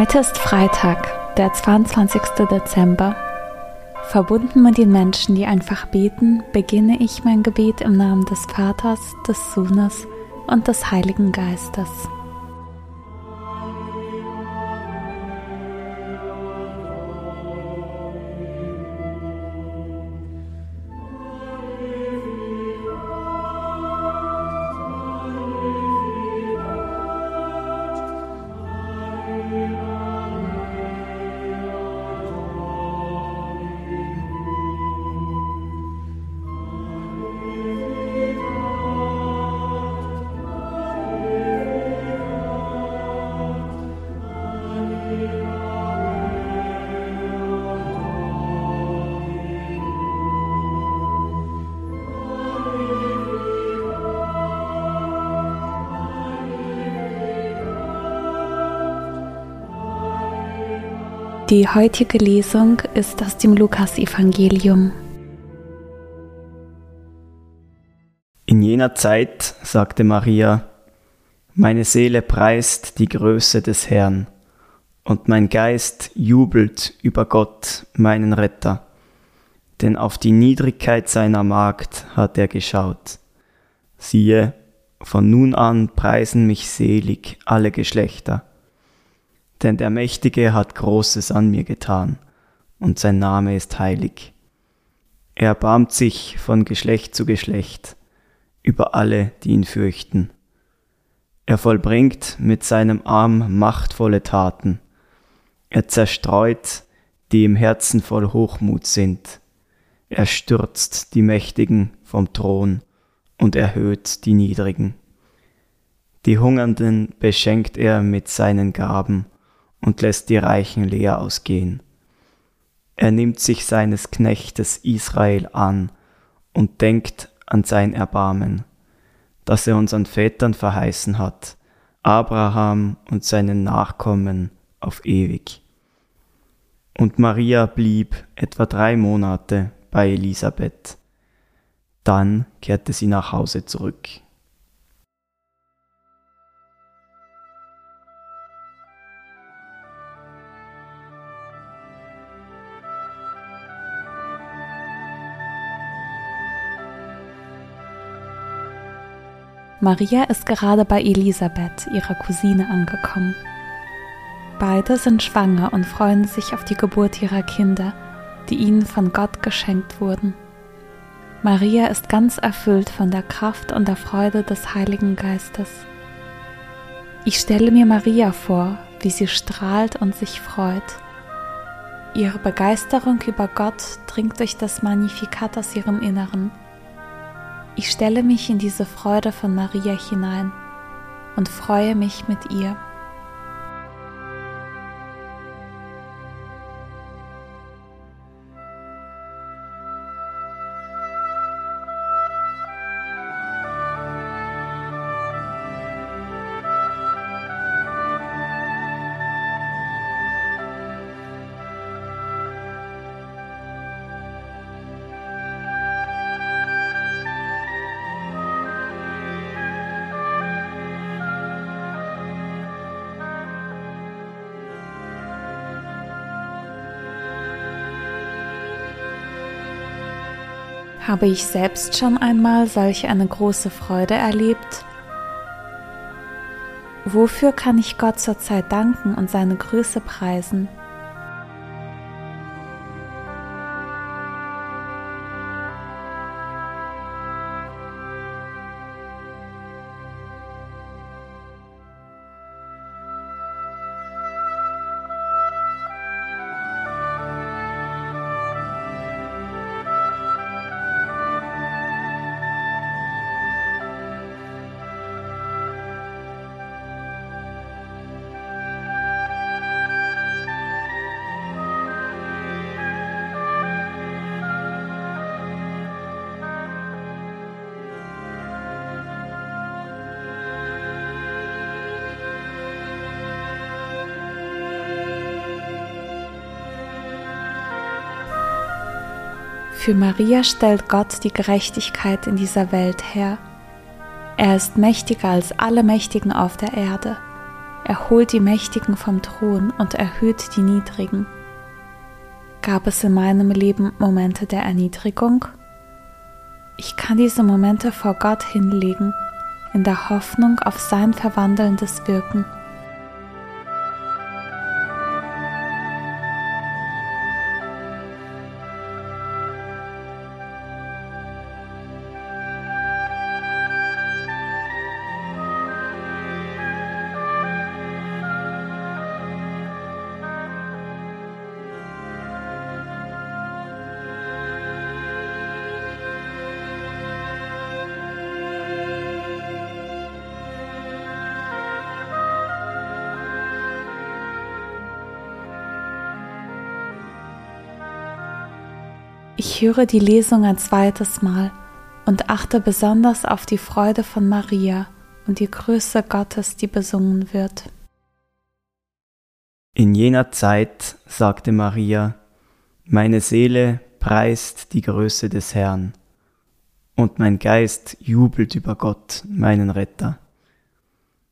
Heute ist Freitag, der 22. Dezember. Verbunden mit den Menschen, die einfach beten, beginne ich mein Gebet im Namen des Vaters, des Sohnes und des Heiligen Geistes. Die heutige Lesung ist aus dem Lukasevangelium. In jener Zeit sagte Maria, meine Seele preist die Größe des Herrn, und mein Geist jubelt über Gott, meinen Retter, denn auf die Niedrigkeit seiner Magd hat er geschaut. Siehe, von nun an preisen mich selig alle Geschlechter denn der Mächtige hat Großes an mir getan, und sein Name ist heilig. Er erbarmt sich von Geschlecht zu Geschlecht über alle, die ihn fürchten. Er vollbringt mit seinem Arm machtvolle Taten. Er zerstreut, die im Herzen voll Hochmut sind. Er stürzt die Mächtigen vom Thron und erhöht die Niedrigen. Die Hungernden beschenkt er mit seinen Gaben und lässt die Reichen leer ausgehen. Er nimmt sich seines Knechtes Israel an und denkt an sein Erbarmen, das er unseren Vätern verheißen hat, Abraham und seinen Nachkommen auf ewig. Und Maria blieb etwa drei Monate bei Elisabeth. Dann kehrte sie nach Hause zurück. Maria ist gerade bei Elisabeth, ihrer Cousine, angekommen. Beide sind schwanger und freuen sich auf die Geburt ihrer Kinder, die ihnen von Gott geschenkt wurden. Maria ist ganz erfüllt von der Kraft und der Freude des Heiligen Geistes. Ich stelle mir Maria vor, wie sie strahlt und sich freut. Ihre Begeisterung über Gott dringt durch das Magnifikat aus ihrem Inneren ich stelle mich in diese Freude von Maria hinein und freue mich mit ihr. Habe ich selbst schon einmal solch eine große Freude erlebt? Wofür kann ich Gott zurzeit danken und seine Größe preisen? Für Maria stellt Gott die Gerechtigkeit in dieser Welt her. Er ist mächtiger als alle Mächtigen auf der Erde. Er holt die Mächtigen vom Thron und erhöht die Niedrigen. Gab es in meinem Leben Momente der Erniedrigung? Ich kann diese Momente vor Gott hinlegen, in der Hoffnung auf sein verwandelndes Wirken. Ich höre die Lesung ein zweites Mal und achte besonders auf die Freude von Maria und die Größe Gottes, die besungen wird. In jener Zeit sagte Maria, meine Seele preist die Größe des Herrn, und mein Geist jubelt über Gott, meinen Retter.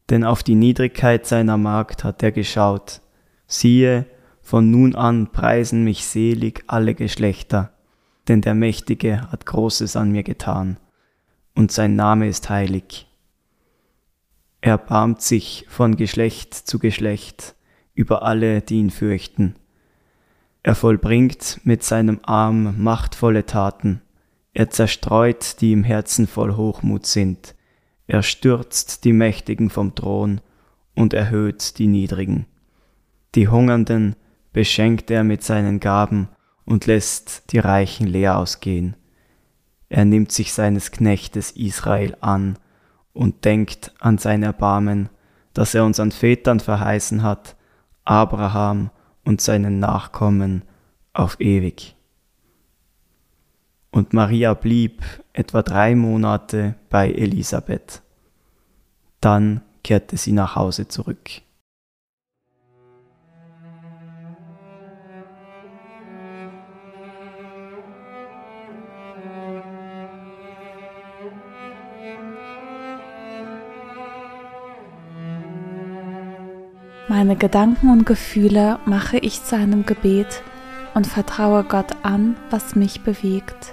Denn auf die Niedrigkeit seiner Magd hat er geschaut. Siehe, von nun an preisen mich selig alle Geschlechter denn der Mächtige hat Großes an mir getan, und sein Name ist heilig. Er barmt sich von Geschlecht zu Geschlecht über alle, die ihn fürchten. Er vollbringt mit seinem Arm machtvolle Taten, er zerstreut, die im Herzen voll Hochmut sind, er stürzt die Mächtigen vom Thron und erhöht die Niedrigen. Die Hungernden beschenkt er mit seinen Gaben und lässt die Reichen leer ausgehen. Er nimmt sich seines Knechtes Israel an und denkt an sein Erbarmen, das er unseren Vätern verheißen hat, Abraham und seinen Nachkommen auf ewig. Und Maria blieb etwa drei Monate bei Elisabeth. Dann kehrte sie nach Hause zurück. Meine Gedanken und Gefühle mache ich zu einem Gebet und vertraue Gott an, was mich bewegt.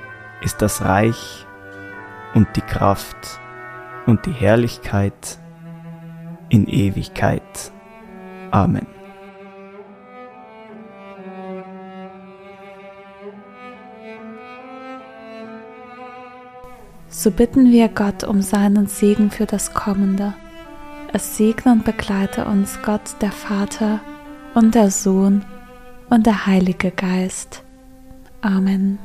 ist das Reich und die Kraft und die Herrlichkeit in Ewigkeit. Amen. So bitten wir Gott um seinen Segen für das Kommende. Es segne und begleite uns Gott, der Vater und der Sohn und der Heilige Geist. Amen.